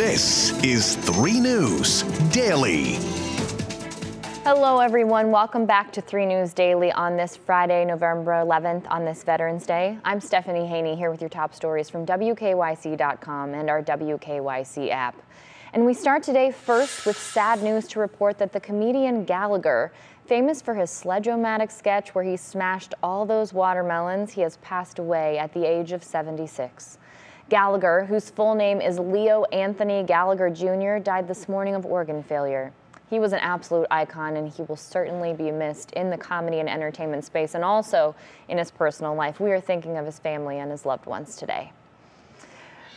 This is 3 News Daily. Hello, everyone. Welcome back to 3 News Daily on this Friday, November 11th, on this Veterans Day. I'm Stephanie Haney here with your top stories from WKYC.com and our WKYC app. And we start today first with sad news to report that the comedian Gallagher, famous for his sledge-o-matic sketch where he smashed all those watermelons, he has passed away at the age of 76. Gallagher, whose full name is Leo Anthony Gallagher Jr., died this morning of organ failure. He was an absolute icon and he will certainly be missed in the comedy and entertainment space and also in his personal life. We are thinking of his family and his loved ones today.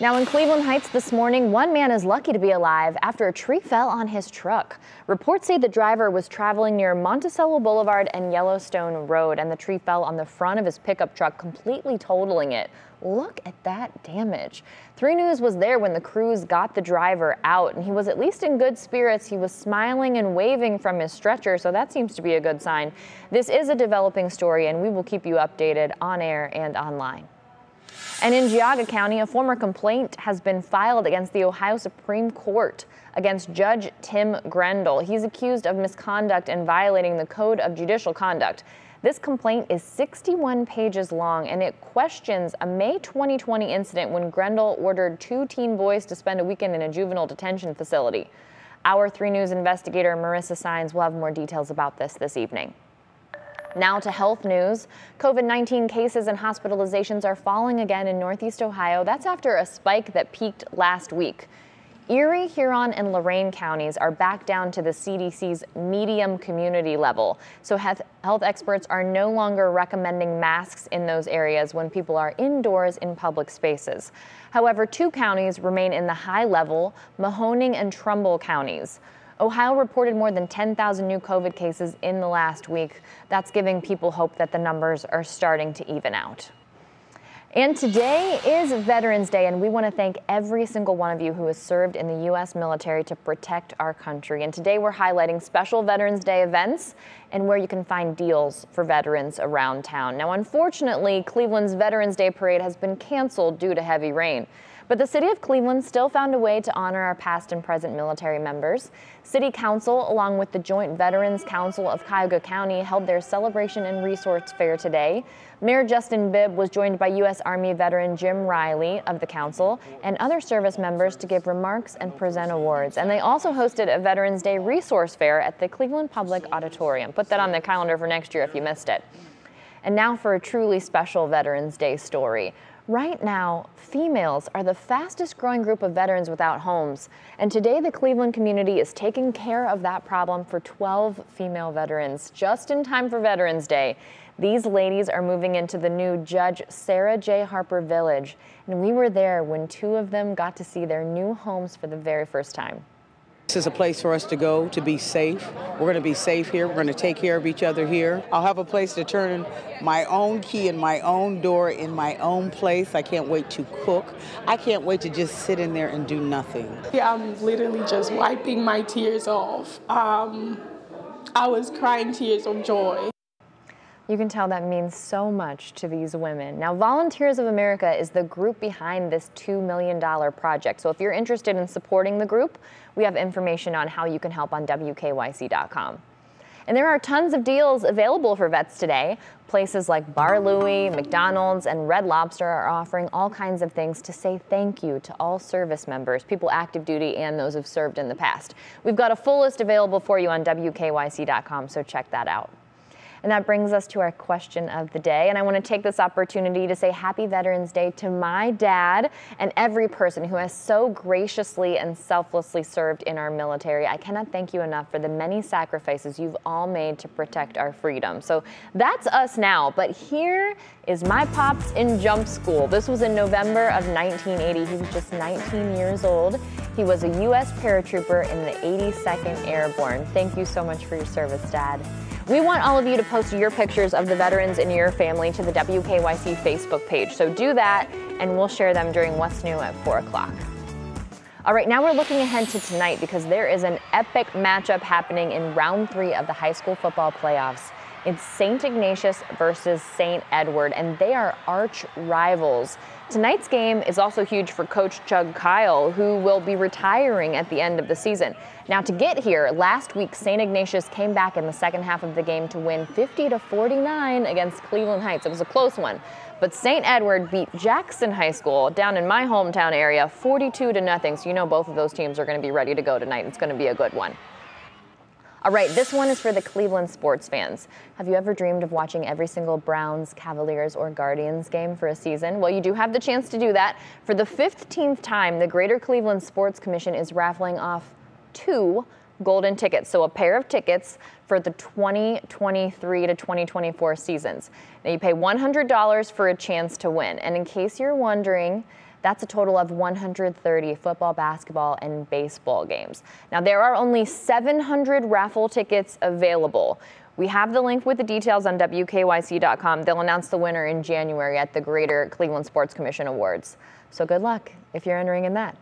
Now in Cleveland Heights this morning, one man is lucky to be alive after a tree fell on his truck. Reports say the driver was traveling near Monticello Boulevard and Yellowstone Road and the tree fell on the front of his pickup truck, completely totaling it. Look at that damage. 3 News was there when the crews got the driver out and he was at least in good spirits. He was smiling and waving from his stretcher, so that seems to be a good sign. This is a developing story and we will keep you updated on air and online. And in Geauga County, a former complaint has been filed against the Ohio Supreme Court against Judge Tim Grendell. He's accused of misconduct and violating the Code of Judicial Conduct. This complaint is 61 pages long and it questions a May 2020 incident when Grendell ordered two teen boys to spend a weekend in a juvenile detention facility. Our 3 News investigator Marisa Saenz will have more details about this this evening. Now to health news. COVID 19 cases and hospitalizations are falling again in Northeast Ohio. That's after a spike that peaked last week. Erie, Huron, and Lorain counties are back down to the CDC's medium community level. So health experts are no longer recommending masks in those areas when people are indoors in public spaces. However, two counties remain in the high level, Mahoning and Trumbull counties. Ohio reported more than 10,000 new COVID cases in the last week. That's giving people hope that the numbers are starting to even out. And today is Veterans Day, and we want to thank every single one of you who has served in the U.S. military to protect our country. And today we're highlighting special Veterans Day events and where you can find deals for veterans around town. Now, unfortunately, Cleveland's Veterans Day parade has been canceled due to heavy rain. But the city of Cleveland still found a way to honor our past and present military members. City Council, along with the Joint Veterans Council of Cuyahoga County, held their celebration and resource fair today. Mayor Justin Bibb was joined by U.S. Army veteran Jim Riley of the council and other service members to give remarks and present awards. And they also hosted a Veterans Day resource fair at the Cleveland Public Auditorium. Put that on the calendar for next year if you missed it. And now for a truly special Veterans Day story. Right now, females are the fastest growing group of veterans without homes. And today, the Cleveland community is taking care of that problem for 12 female veterans, just in time for Veterans Day. These ladies are moving into the new Judge Sara J. Harper Village. And we were there when two of them got to see their new homes for the very first time. This is a place for us to go to be safe. We're going to be safe here. We're going to take care of each other here. I'll have a place to turn my own key in my own door in my own place. I can't wait to cook. I can't wait to just sit in there and do nothing. Yeah, I'm literally just wiping my tears off. Um, I was crying tears of joy. You can tell that means so much to these women. Now, Volunteers of America is the group behind this $2 million project. So if you're interested in supporting the group, we have information on how you can help on WKYC.com. And there are tons of deals available for vets today. Places like Bar Louie, McDonald's, and Red Lobster are offering all kinds of things to say thank you to all service members, people active duty and those who've served in the past. We've got a full list available for you on WKYC.com, so check that out. And that brings us to our question of the day. And I want to take this opportunity to say happy Veterans Day to my dad and every person who has so graciously and selflessly served in our military. I cannot thank you enough for the many sacrifices you've all made to protect our freedom. So that's us now. But here is my pops in jump school. This was in November of 1980. He was just 19 years old. He was a U.S. paratrooper in the 82nd Airborne. Thank you so much for your service, Dad. We want all of you to post your pictures of the veterans in your family to the WKYC Facebook page. So do that, and we'll share them during What's New at 4 o'clock. All right, now we're looking ahead to tonight because there is an epic matchup happening in round three of the high school football playoffs. It's St. Ignatius versus St. Edward, and they are arch rivals. Tonight's game is also huge for Coach Chuck Kyle, who will be retiring at the end of the season. Now, to get here, last week St. Ignatius came back in the second half of the game to win 50 to 49 against Cleveland Heights. It was a close one, but St. Edward beat Jackson High School down in my hometown area 42 to nothing. So you know both of those teams are going to be ready to go tonight. It's going to be a good one. All right, this one is for the Cleveland sports fans. Have you ever dreamed of watching every single Browns, Cavaliers, or Guardians game for a season? Well, you do have the chance to do that. For the 15th time, the Greater Cleveland Sports Commission is raffling off two golden tickets, so a pair of tickets for the 2023 to 2024 seasons. Now, you pay $100 for a chance to win. And in case you're wondering, that's a total of 130 football, basketball, and baseball games. Now, there are only 700 raffle tickets available. We have the link with the details on WKYC.com. They'll announce the winner in January at the Greater Cleveland Sports Commission Awards. So good luck if you're entering in that.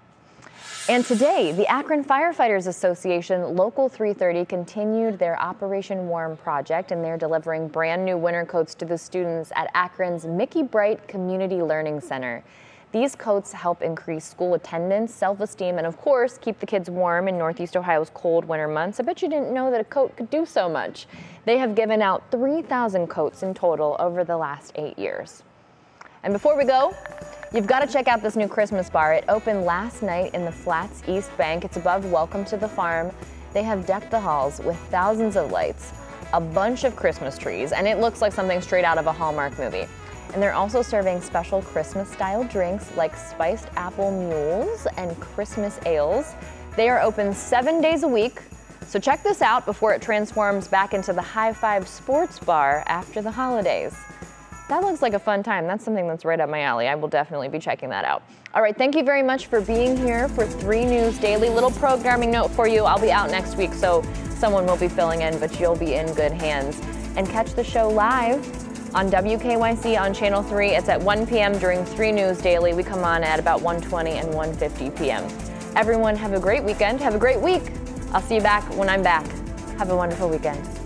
And today, the Akron Firefighters Association Local 330 continued their Operation Warm project, and they're delivering brand new winter coats to the students at Akron's McEbright Community Learning Center. These coats help increase school attendance, self-esteem, and of course, keep the kids warm in Northeast Ohio's cold winter months. I bet you didn't know that a coat could do so much. They have given out 3,000 coats in total over the last eight years. And before we go, You've got to check out this new Christmas bar. It opened last night in the Flats East Bank. It's above Welcome to the Farm. They have decked the halls with thousands of lights, a bunch of Christmas trees, and it looks like something straight out of a Hallmark movie. And they're also serving special Christmas style drinks like spiced apple mules and Christmas ales. They are open seven days a week. So check this out before it transforms back into the High Five Sports Bar after the holidays. That looks like a fun time. That's something that's right up my alley. I will definitely be checking that out. All right, thank you very much for being here for 3 News Daily. Little programming note for you. I'll be out next week, so someone will be filling in, but you'll be in good hands. And catch the show live on WKYC on Channel 3. It's at 1 p.m. during 3 News Daily. We come on at about 1:20 and 1:50 p.m. Everyone have a great weekend. Have a great week. I'll see you back when I'm back. Have a wonderful weekend.